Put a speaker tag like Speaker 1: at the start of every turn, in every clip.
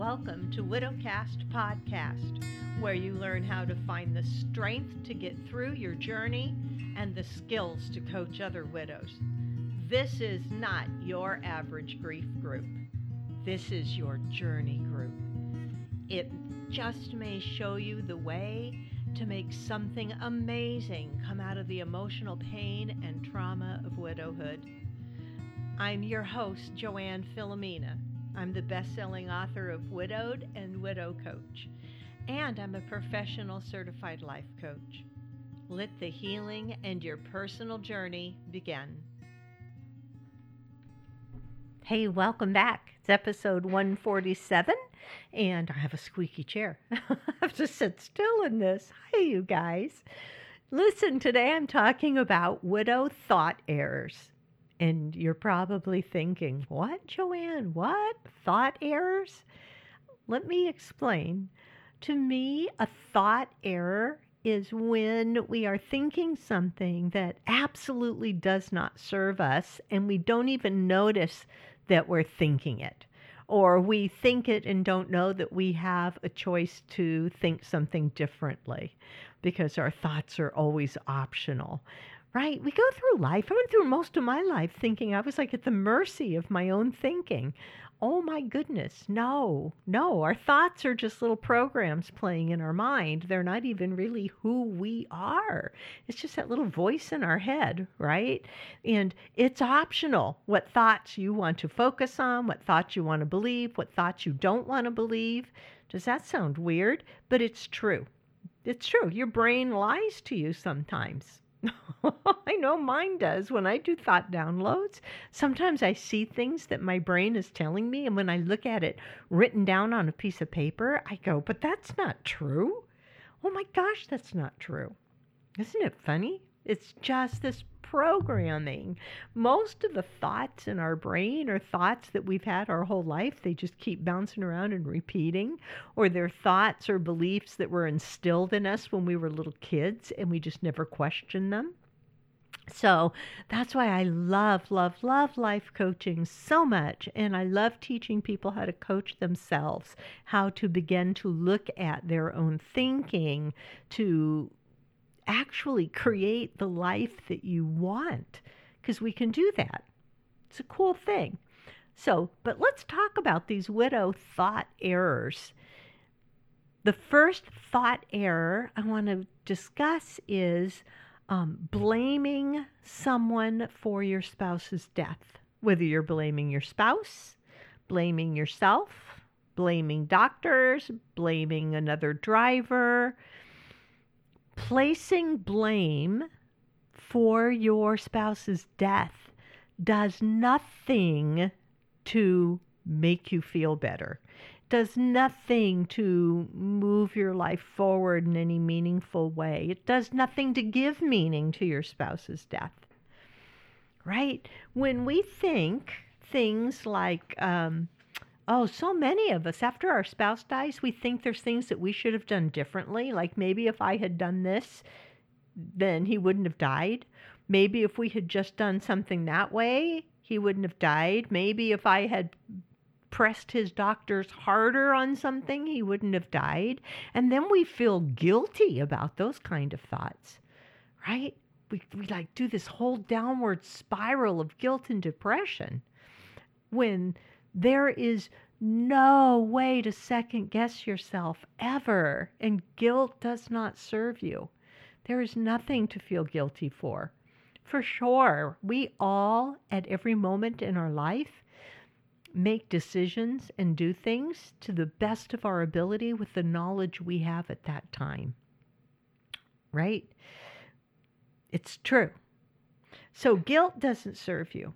Speaker 1: Welcome to Widowcast Podcast, where you learn how to find the strength to get through your journey and the skills to coach other widows. This is not your average grief group. This is your journey group. It just may show you the way to make something amazing come out of the emotional pain and trauma of widowhood. I'm your host, Joanne Filomena. I'm the best selling author of Widowed and Widow Coach, and I'm a professional certified life coach. Let the healing and your personal journey begin. Hey, welcome back. It's episode 147, and I have a squeaky chair. I have to sit still in this. Hi, you guys. Listen, today I'm talking about widow thought errors. And you're probably thinking, what, Joanne? What? Thought errors? Let me explain. To me, a thought error is when we are thinking something that absolutely does not serve us and we don't even notice that we're thinking it. Or we think it and don't know that we have a choice to think something differently because our thoughts are always optional right? We go through life. I went through most of my life thinking I was like at the mercy of my own thinking. Oh my goodness, no, no. Our thoughts are just little programs playing in our mind. They're not even really who we are. It's just that little voice in our head, right? And it's optional what thoughts you want to focus on, what thoughts you want to believe, what thoughts you don't want to believe. Does that sound weird? But it's true. It's true. Your brain lies to you sometimes. I know mine does when I do thought downloads. Sometimes I see things that my brain is telling me, and when I look at it written down on a piece of paper, I go, but that's not true. Oh my gosh, that's not true. Isn't it funny? It's just this programming. Most of the thoughts in our brain are thoughts that we've had our whole life. They just keep bouncing around and repeating, or they're thoughts or beliefs that were instilled in us when we were little kids and we just never questioned them. So that's why I love, love, love life coaching so much. And I love teaching people how to coach themselves, how to begin to look at their own thinking, to actually create the life that you want because we can do that. It's a cool thing. So, but let's talk about these widow thought errors. The first thought error I want to discuss is um, blaming someone for your spouse's death, whether you're blaming your spouse, blaming yourself, blaming doctors, blaming another driver, placing blame for your spouse's death does nothing to make you feel better, does nothing to move your life forward in any meaningful way. It does nothing to give meaning to your spouse's death. Right? When we think things like, um, Oh, so many of us, after our spouse dies, we think there's things that we should have done differently. Like maybe if I had done this, then he wouldn't have died. Maybe if we had just done something that way, he wouldn't have died. Maybe if I had pressed his doctors harder on something, he wouldn't have died. And then we feel guilty about those kind of thoughts, right? We, we like do this whole downward spiral of guilt and depression when there is no way to second guess yourself ever, and guilt does not serve you. There is nothing to feel guilty for. For sure, we all, at every moment in our life, make decisions and do things to the best of our ability with the knowledge we have at that time. Right? It's true. So, guilt doesn't serve you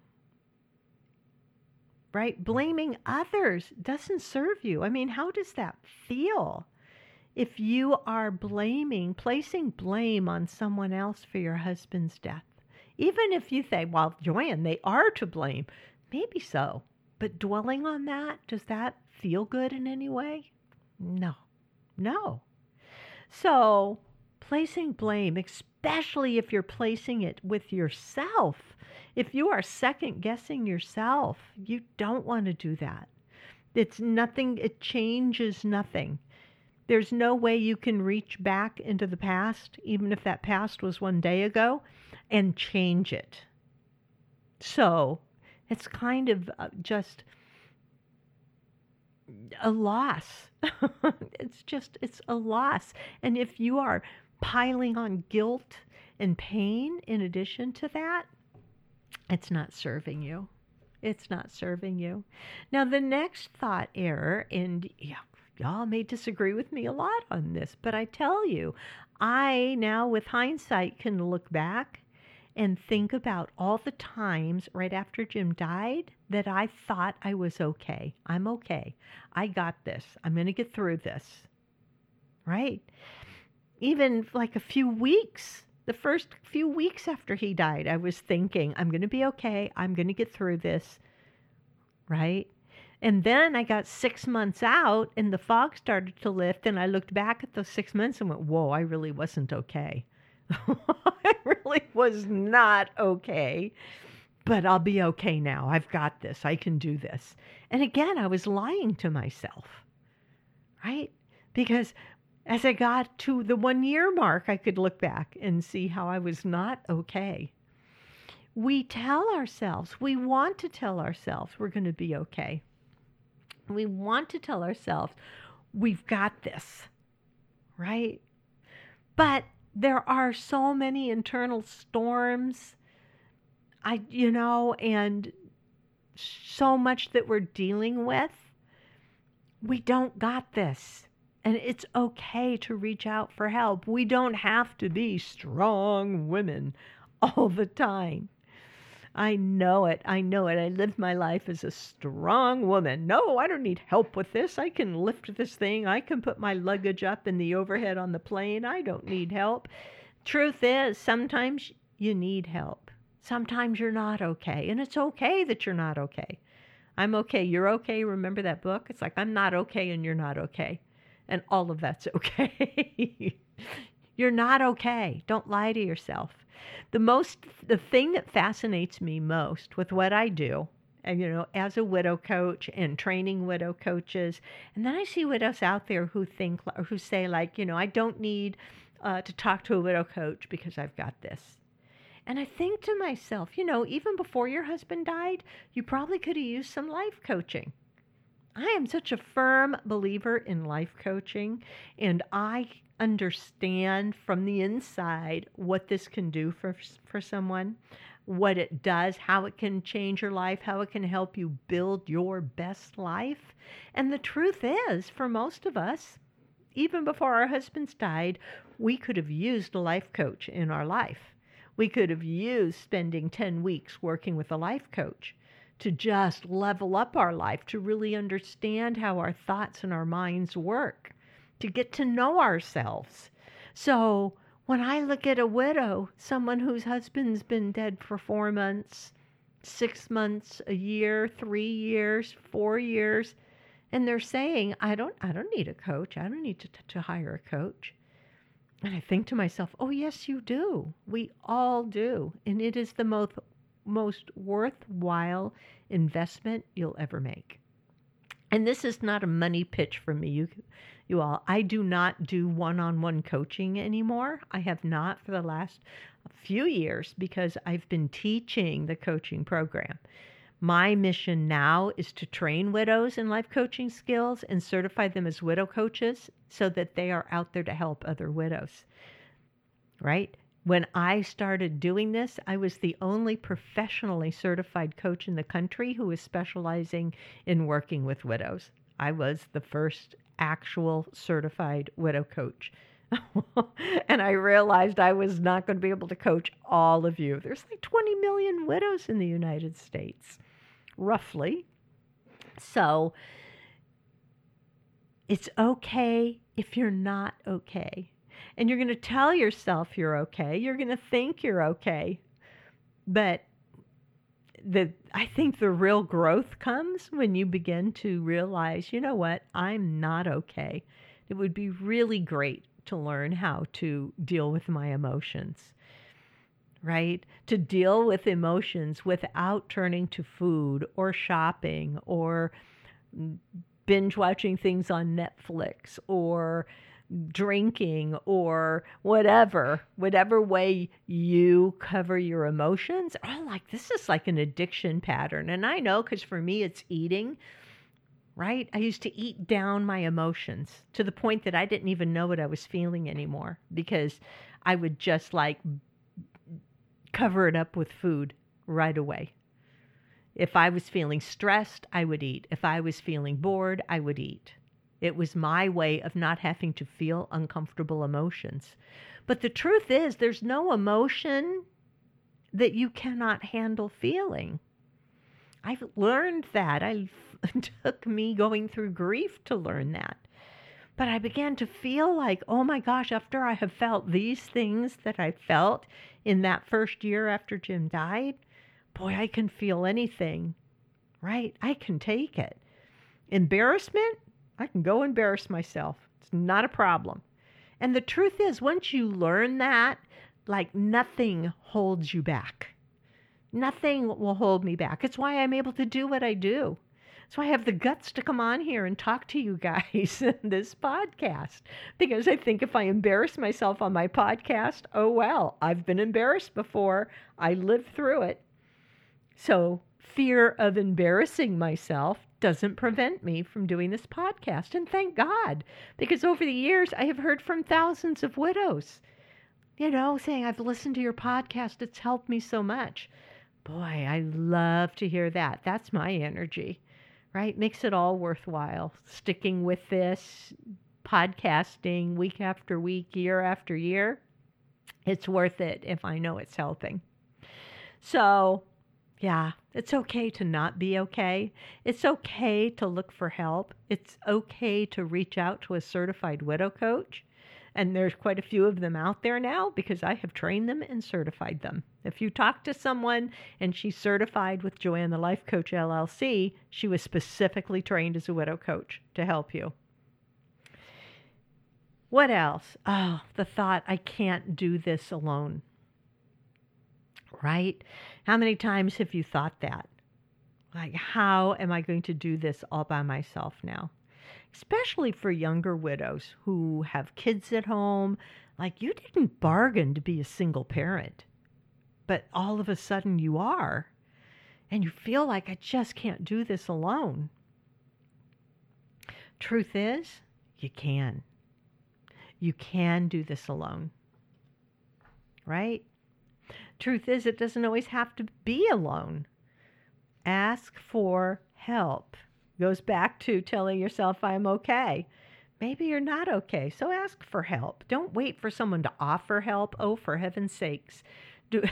Speaker 1: right? Blaming others doesn't serve you. I mean, how does that feel? If you are blaming, placing blame on someone else for your husband's death, even if you say, well, Joanne, they are to blame, maybe so. But dwelling on that, does that feel good in any way? No, no. So, placing blame, especially if you're placing it with yourself, if you are second guessing yourself, you don't want to do that. It's nothing, it changes nothing. There's no way you can reach back into the past, even if that past was one day ago, and change it. So it's kind of uh, just a loss. it's just, it's a loss. And if you are piling on guilt and pain in addition to that, it's not serving you. It's not serving you. Now, the next thought error, and yeah, y'all may disagree with me a lot on this, but I tell you, I now, with hindsight, can look back and think about all the times right after Jim died that I thought I was okay. I'm okay. I got this. I'm going to get through this. Right? Even like a few weeks, the first few weeks after he died, I was thinking, I'm going to be okay. I'm going to get through this. Right? And then I got six months out and the fog started to lift. And I looked back at those six months and went, whoa, I really wasn't okay. I really was not okay. But I'll be okay now. I've got this. I can do this. And again, I was lying to myself, right? Because as I got to the one year mark, I could look back and see how I was not okay. We tell ourselves, we want to tell ourselves we're going to be okay. We want to tell ourselves we've got this, right? But there are so many internal storms i you know and so much that we're dealing with we don't got this and it's okay to reach out for help we don't have to be strong women all the time I know it. I know it. I lived my life as a strong woman. No, I don't need help with this. I can lift this thing. I can put my luggage up in the overhead on the plane. I don't need help. Truth is, sometimes you need help. Sometimes you're not okay. And it's okay that you're not okay. I'm okay. You're okay. Remember that book? It's like, I'm not okay and you're not okay. And all of that's okay. you're not okay. Don't lie to yourself the most the thing that fascinates me most with what I do and you know as a widow coach and training widow coaches and then I see widows out there who think who say like you know I don't need uh, to talk to a widow coach because I've got this and I think to myself you know even before your husband died you probably could have used some life coaching I am such a firm believer in life coaching and I understand from the inside what this can do for for someone, what it does, how it can change your life, how it can help you build your best life. And the truth is, for most of us, even before our husbands died, we could have used a life coach in our life. We could have used spending 10 weeks working with a life coach to just level up our life, to really understand how our thoughts and our minds work to get to know ourselves. So when I look at a widow, someone whose husband's been dead for four months, six months, a year, three years, four years, and they're saying, I don't, I don't need a coach. I don't need to, to hire a coach. And I think to myself, oh, yes, you do. We all do. And it is the most, most worthwhile investment you'll ever make. And this is not a money pitch for me. You you all. I do not do one on one coaching anymore. I have not for the last few years because I've been teaching the coaching program. My mission now is to train widows in life coaching skills and certify them as widow coaches so that they are out there to help other widows. Right? When I started doing this, I was the only professionally certified coach in the country who was specializing in working with widows. I was the first actual certified widow coach. and I realized I was not going to be able to coach all of you. There's like 20 million widows in the United States, roughly. So it's okay if you're not okay. And you're going to tell yourself you're okay. You're going to think you're okay. But the I think the real growth comes when you begin to realize, you know what, I'm not okay. It would be really great to learn how to deal with my emotions. Right? To deal with emotions without turning to food or shopping or binge watching things on Netflix or drinking or whatever, whatever way you cover your emotions. Oh, like this is like an addiction pattern. And I know because for me, it's eating, right? I used to eat down my emotions to the point that I didn't even know what I was feeling anymore because I would just like cover it up with food right away. If I was feeling stressed, I would eat. If I was feeling bored, I would eat. It was my way of not having to feel uncomfortable emotions. But the truth is, there's no emotion that you cannot handle feeling. I've learned that. I took me going through grief to learn that. But I began to feel like, oh my gosh, after I have felt these things that I felt in that first year after Jim died, boy, I can feel anything, right? I can take it. Embarrassment, I can go embarrass myself. It's not a problem. And the truth is, once you learn that, like nothing holds you back. Nothing will hold me back. It's why I'm able to do what I do. So I have the guts to come on here and talk to you guys in this podcast because I think if I embarrass myself on my podcast, oh well, I've been embarrassed before. I lived through it. So fear of embarrassing myself doesn't prevent me from doing this podcast. And thank God, because over the years I have heard from thousands of widows, you know, saying, I've listened to your podcast, it's helped me so much. Boy, I love to hear that. That's my energy, right? Makes it all worthwhile sticking with this podcasting week after week, year after year. It's worth it if I know it's helping. So, yeah, it's okay to not be okay. It's okay to look for help. It's okay to reach out to a certified widow coach. And there's quite a few of them out there now because I have trained them and certified them. If you talk to someone and she's certified with Joanne the Life Coach LLC, she was specifically trained as a widow coach to help you. What else? Oh, the thought I can't do this alone right? How many times have you thought that? Like, how am I going to do this all by myself now? Especially for younger widows who have kids at home. Like, you didn't bargain to be a single parent, but all of a sudden you are. And you feel like, I just can't do this alone. Truth is, you can. You can do this alone. Right? Truth is, it doesn't always have to be alone. Ask for help. Goes back to telling yourself, I'm okay. Maybe you're not okay, so ask for help. Don't wait for someone to offer help. Oh, for heaven's sakes. Do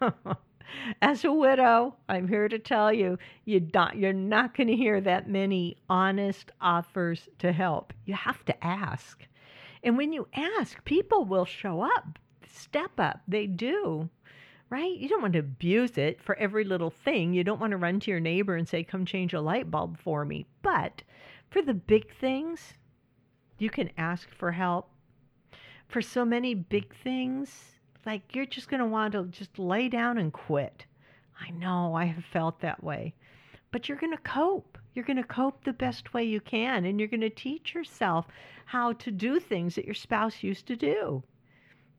Speaker 1: As a widow, I'm here to tell you, you don't, you're not going to hear that many honest offers to help. You have to ask. And when you ask, people will show up, step up. They do right? You don't want to abuse it for every little thing. You don't want to run to your neighbor and say, come change a light bulb for me. But for the big things, you can ask for help. For so many big things, like you're just going to want to just lay down and quit. I know I have felt that way. But you're going to cope. You're going to cope the best way you can, and you're going to teach yourself how to do things that your spouse used to do.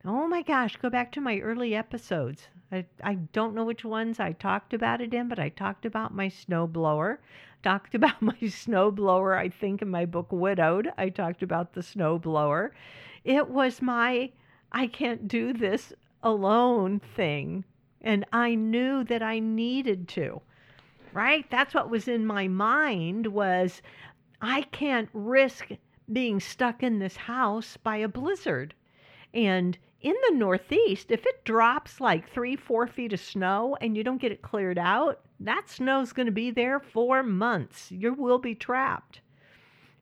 Speaker 1: Oh my gosh, go back to my early episodes. I, I don't know which ones I talked about it in, but I talked about my snow blower. Talked about my snow blower, I think, in my book Widowed. I talked about the snow blower. It was my I can't do this alone thing. And I knew that I needed to. Right? That's what was in my mind was I can't risk being stuck in this house by a blizzard. And in the Northeast, if it drops like three, four feet of snow and you don't get it cleared out, that snow's going to be there for months. You will be trapped.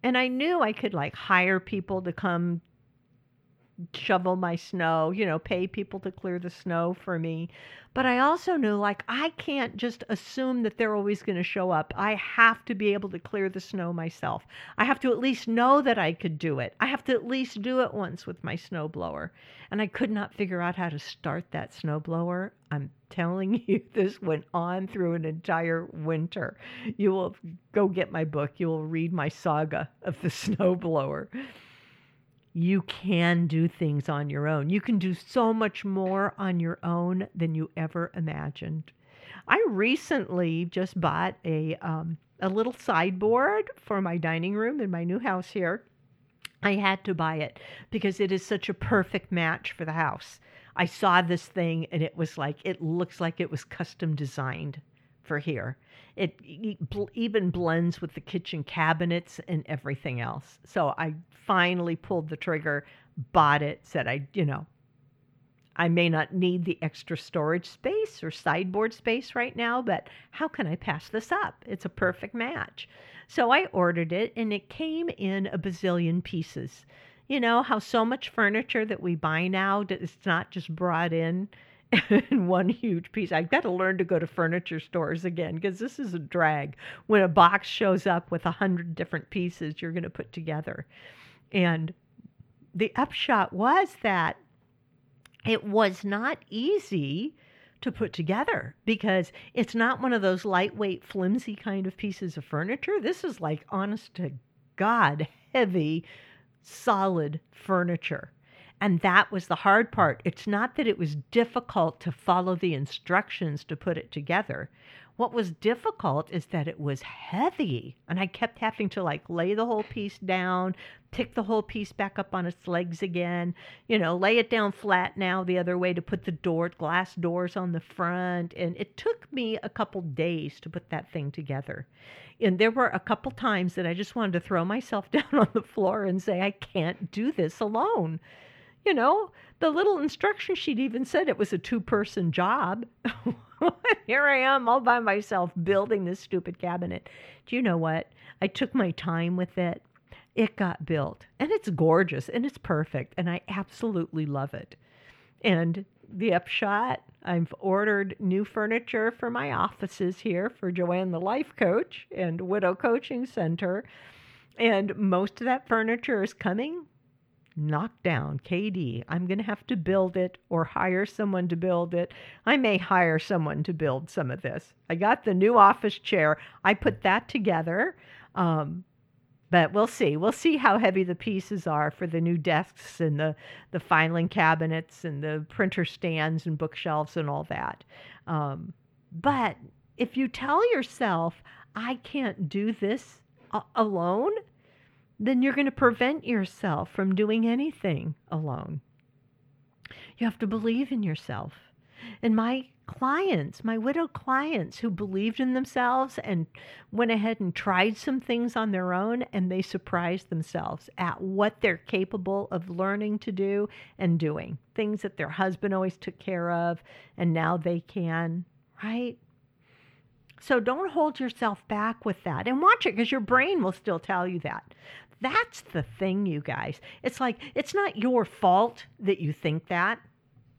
Speaker 1: And I knew I could like hire people to come shovel my snow, you know, pay people to clear the snow for me. But I also knew like I can't just assume that they're always going to show up. I have to be able to clear the snow myself. I have to at least know that I could do it. I have to at least do it once with my snowblower. And I could not figure out how to start that snowblower. I'm telling you, this went on through an entire winter. You will go get my book, you will read my saga of the snowblower you can do things on your own. You can do so much more on your own than you ever imagined. I recently just bought a um, a little sideboard for my dining room in my new house here. I had to buy it because it is such a perfect match for the house. I saw this thing and it was like it looks like it was custom designed for here. It even blends with the kitchen cabinets and everything else. So I finally pulled the trigger, bought it, said I, you know, I may not need the extra storage space or sideboard space right now, but how can I pass this up? It's a perfect match. So I ordered it and it came in a bazillion pieces. You know how so much furniture that we buy now, it's not just brought in in one huge piece. I've got to learn to go to furniture stores again because this is a drag. When a box shows up with a hundred different pieces you're going to put together. And the upshot was that it was not easy to put together because it's not one of those lightweight, flimsy kind of pieces of furniture. This is like, honest to God, heavy, solid furniture. And that was the hard part. It's not that it was difficult to follow the instructions to put it together. What was difficult is that it was heavy. And I kept having to like lay the whole piece down, pick the whole piece back up on its legs again, you know, lay it down flat now the other way to put the door, glass doors on the front. And it took me a couple days to put that thing together. And there were a couple times that I just wanted to throw myself down on the floor and say, I can't do this alone you know, the little instruction sheet even said it was a two person job. Here I am all by myself building this stupid cabinet. Do you know what? I took my time with it. It got built and it's gorgeous and it's perfect and I absolutely love it. And the upshot, I've ordered new furniture for my offices here for Joanne the Life Coach and Widow Coaching Center. And most of that furniture is coming knocked down KD. I'm going to have to build it or hire someone to build it. I may hire someone to build some of this. I got the new office chair. I put that together. Um, but we'll see. We'll see how heavy the pieces are for the new desks and the, the filing cabinets and the printer stands and bookshelves and all that. Um, but if you tell yourself, I can't do this alone, then you're going to prevent yourself from doing anything alone. You have to believe in yourself. And my clients, my widow clients who believed in themselves and went ahead and tried some things on their own, and they surprised themselves at what they're capable of learning to do and doing. Things that their husband always took care of, and now they can, right? So don't hold yourself back with that and watch it because your brain will still tell you that. That's the thing, you guys. It's like, it's not your fault that you think that.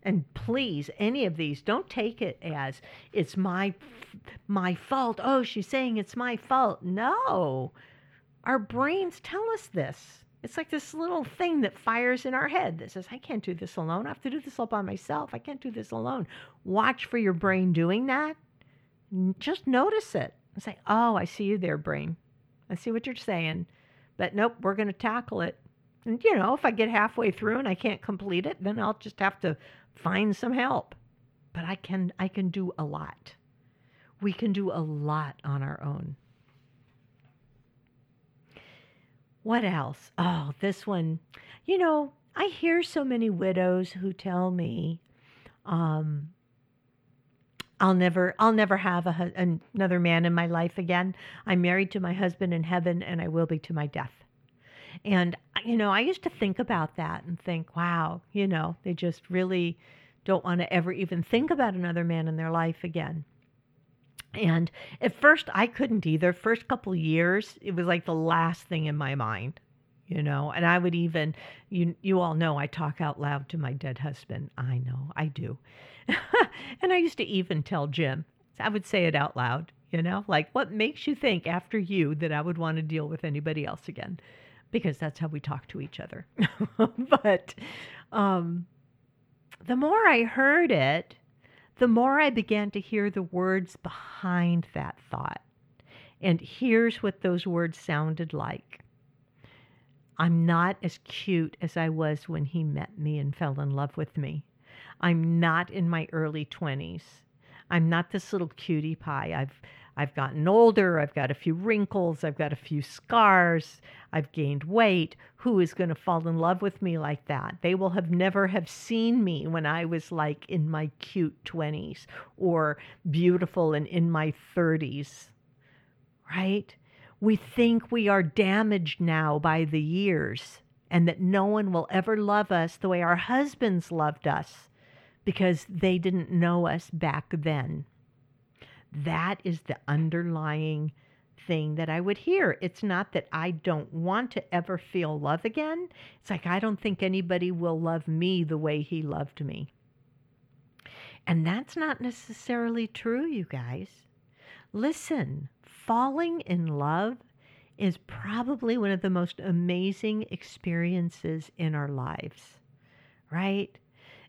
Speaker 1: And please, any of these, don't take it as it's my my fault. Oh, she's saying it's my fault. No. Our brains tell us this. It's like this little thing that fires in our head that says, I can't do this alone. I have to do this all by myself. I can't do this alone. Watch for your brain doing that. Just notice it and say, Oh, I see you there, brain. I see what you're saying. But nope, we're going to tackle it. And, you know, if I get halfway through and I can't complete it, then I'll just have to find some help. But I can, I can do a lot. We can do a lot on our own. What else? Oh, this one. You know, I hear so many widows who tell me, um, I'll never I'll never have a, another man in my life again. I'm married to my husband in heaven and I will be to my death. And you know, I used to think about that and think, wow, you know, they just really don't want to ever even think about another man in their life again. And at first I couldn't either. First couple years, it was like the last thing in my mind. you know. And I would even you you all know I talk out loud to my dead husband. I know, I do. and I used to even tell Jim. I would say it out loud, you know, like what makes you think after you that I would want to deal with anybody else again? Because that's how we talk to each other. but um the more I heard it, the more I began to hear the words behind that thought. And here's what those words sounded like I'm not as cute as I was when he met me and fell in love with me. I'm not in my early 20s. I'm not this little cutie pie. I've I've gotten older, I've got a few wrinkles, I've got a few scars, I've gained weight. Who is going to fall in love with me like that? They will have never have seen me when I was like in my cute 20s or beautiful and in my 30s. Right? We think we are damaged now by the years and that no one will ever love us the way our husbands loved us because they didn't know us back then. That is the underlying thing that I would hear. It's not that I don't want to ever feel love again. It's like I don't think anybody will love me the way he loved me. And that's not necessarily true, you guys. Listen, falling in love is probably one of the most amazing experiences in our lives, right?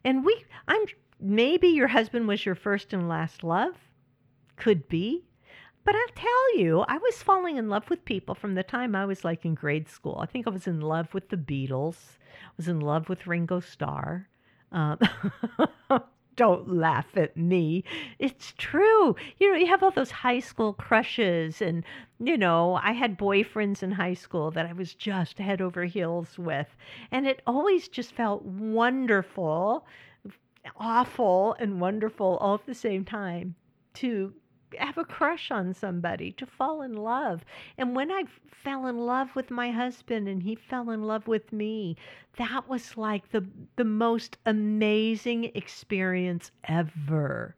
Speaker 1: And we, I'm maybe your husband was your first and last love. Could be. But I'll tell you, I was falling in love with people from the time I was like in grade school. I think I was in love with the Beatles. I was in love with Ringo Starr. Um, don't laugh at me. It's true. You know, you have all those high school crushes, and, you know, I had boyfriends in high school that I was just head over heels with. And it always just felt wonderful, awful, and wonderful all at the same time to have a crush on somebody, to fall in love. And when I fell in love with my husband and he fell in love with me, that was like the the most amazing experience ever.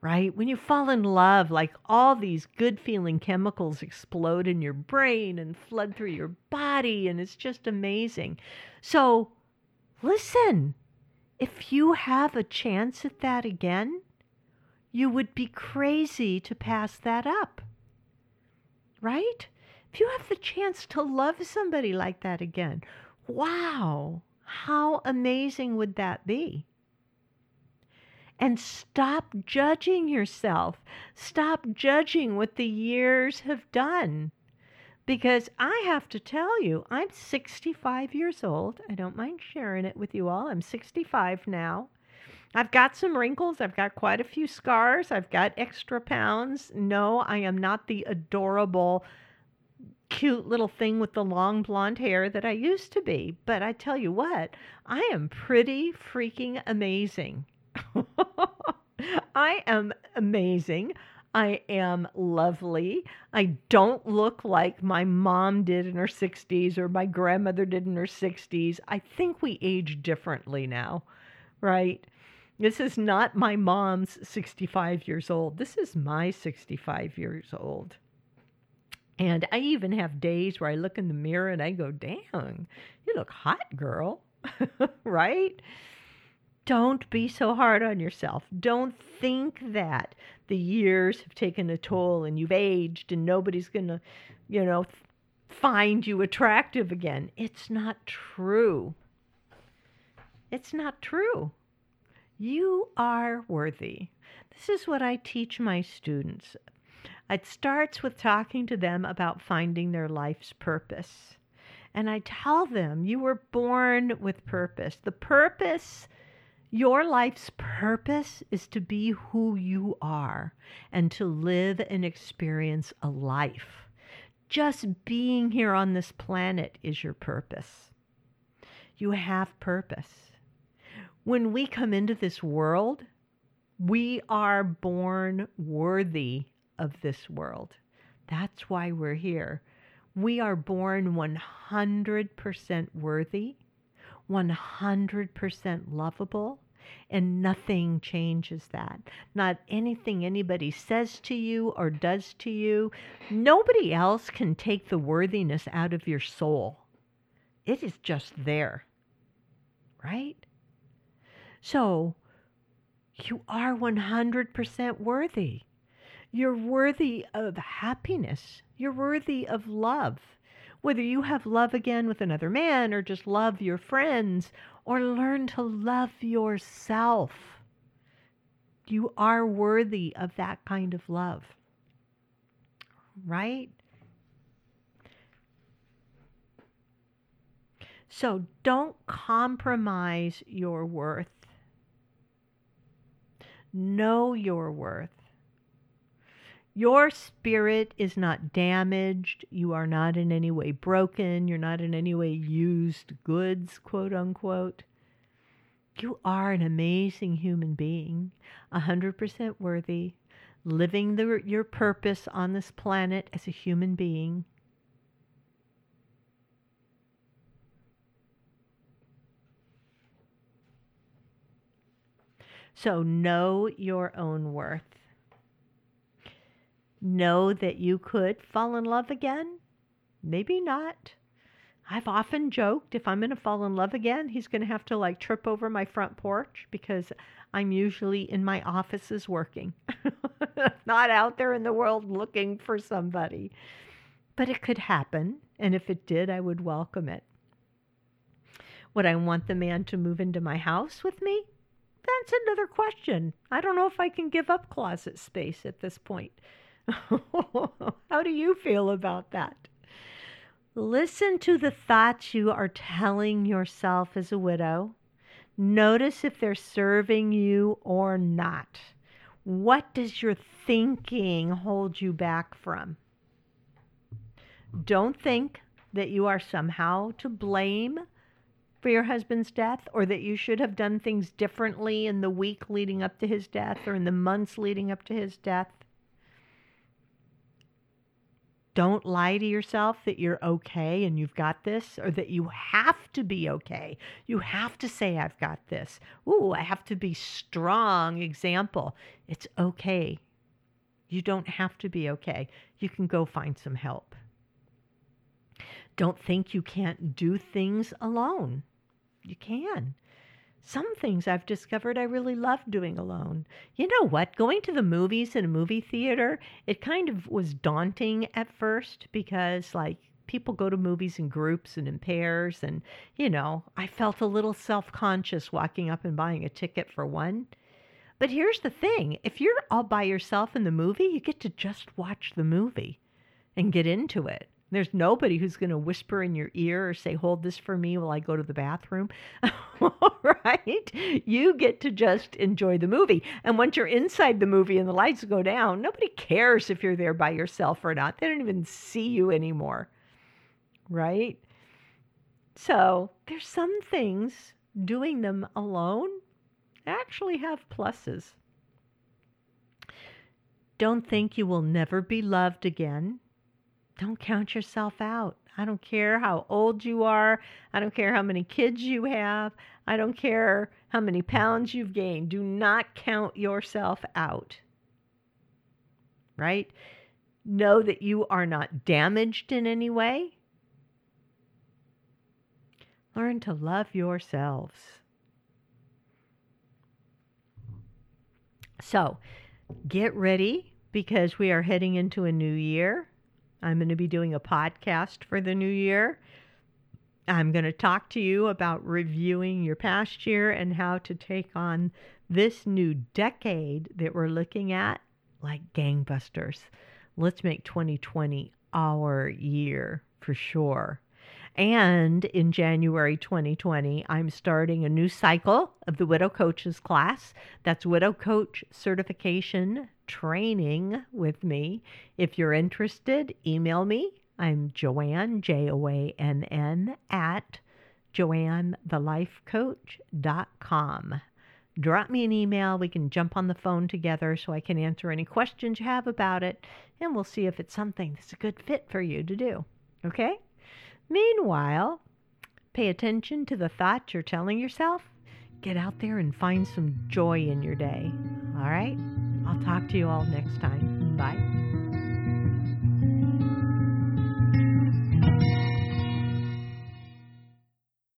Speaker 1: Right? When you fall in love, like all these good feeling chemicals explode in your brain and flood through your body and it's just amazing. So, listen, if you have a chance at that again, you would be crazy to pass that up. Right? If you have the chance to love somebody like that again, wow, how amazing would that be? And stop judging yourself. Stop judging what the years have done. Because I have to tell you, I'm 65 years old. I don't mind sharing it with you all. I'm 65 now. I've got some wrinkles. I've got quite a few scars. I've got extra pounds. No, I am not the adorable, cute little thing with the long blonde hair that I used to be. But I tell you what, I am pretty freaking amazing. I am amazing. I am lovely. I don't look like my mom did in her 60s or my grandmother did in her 60s. I think we age differently now, right? This is not my mom's 65 years old. This is my 65 years old. And I even have days where I look in the mirror and I go, dang, you look hot, girl. right? Don't be so hard on yourself. Don't think that the years have taken a toll and you've aged and nobody's going to, you know, find you attractive again. It's not true. It's not true. You are worthy. This is what I teach my students. It starts with talking to them about finding their life's purpose. And I tell them, you were born with purpose. The purpose, your life's purpose, is to be who you are and to live and experience a life. Just being here on this planet is your purpose. You have purpose when we come into this world, we are born worthy of this world. That's why we're here. We are born 100% worthy, 100% lovable, and nothing changes that. Not anything anybody says to you or does to you. Nobody else can take the worthiness out of your soul. It is just there. Right? So, you are 100% worthy. You're worthy of happiness. You're worthy of love. Whether you have love again with another man or just love your friends or learn to love yourself, you are worthy of that kind of love. Right? So don't compromise your worth. Know your worth. Your spirit is not damaged. You are not in any way broken. You're not in any way used goods, quote unquote. You are an amazing human being, 100% worthy, living the, your purpose on this planet as a human being. So know your own worth. Know that you could fall in love again. Maybe not. I've often joked if I'm going to fall in love again, he's going to have to like trip over my front porch because I'm usually in my offices working, not out there in the world looking for somebody. But it could happen. And if it did, I would welcome it. Would I want the man to move into my house with me? That's another question. I don't know if I can give up closet space at this point. How do you feel about that? Listen to the thoughts you are telling yourself as a widow. Notice if they're serving you or not. What does your thinking hold you back from? Don't think that you are somehow to blame for your husband's death or that you should have done things differently in the week leading up to his death or in the months leading up to his death. Don't lie to yourself that you're okay and you've got this or that you have to be okay. You have to say, I've got this. Ooh, I have to be strong. Example, it's okay. You don't have to be okay. You can go find some help. Don't think you can't do things alone you can. Some things I've discovered I really love doing alone. You know what? Going to the movies in a movie theater, it kind of was daunting at first because, like, people go to movies in groups and in pairs. And, you know, I felt a little self conscious walking up and buying a ticket for one. But here's the thing if you're all by yourself in the movie, you get to just watch the movie and get into it. There's nobody who's going to whisper in your ear or say, Hold this for me while I go to the bathroom. right? You get to just enjoy the movie. And once you're inside the movie and the lights go down, nobody cares if you're there by yourself or not. They don't even see you anymore. Right? So there's some things doing them alone actually have pluses. Don't think you will never be loved again don't count yourself out. I don't care how old you are. I don't care how many kids you have. I don't care how many pounds you've gained. Do not count yourself out. Right? Know that you are not damaged in any way. Learn to love yourselves. So, get ready because we are heading into a new year. I'm going to be doing a podcast for the new year. I'm going to talk to you about reviewing your past year and how to take on this new decade that we're looking at like gangbusters. Let's make 2020 our year for sure. And in January 2020, I'm starting a new cycle of the Widow Coaches class. That's Widow Coach Certification Training with me. If you're interested, email me. I'm Joanne, J O A N N, at joannethelifecoach.com. Drop me an email. We can jump on the phone together so I can answer any questions you have about it, and we'll see if it's something that's a good fit for you to do. Okay? Meanwhile, pay attention to the thoughts you're telling yourself. Get out there and find some joy in your day. All right? I'll talk to you all next time. Bye.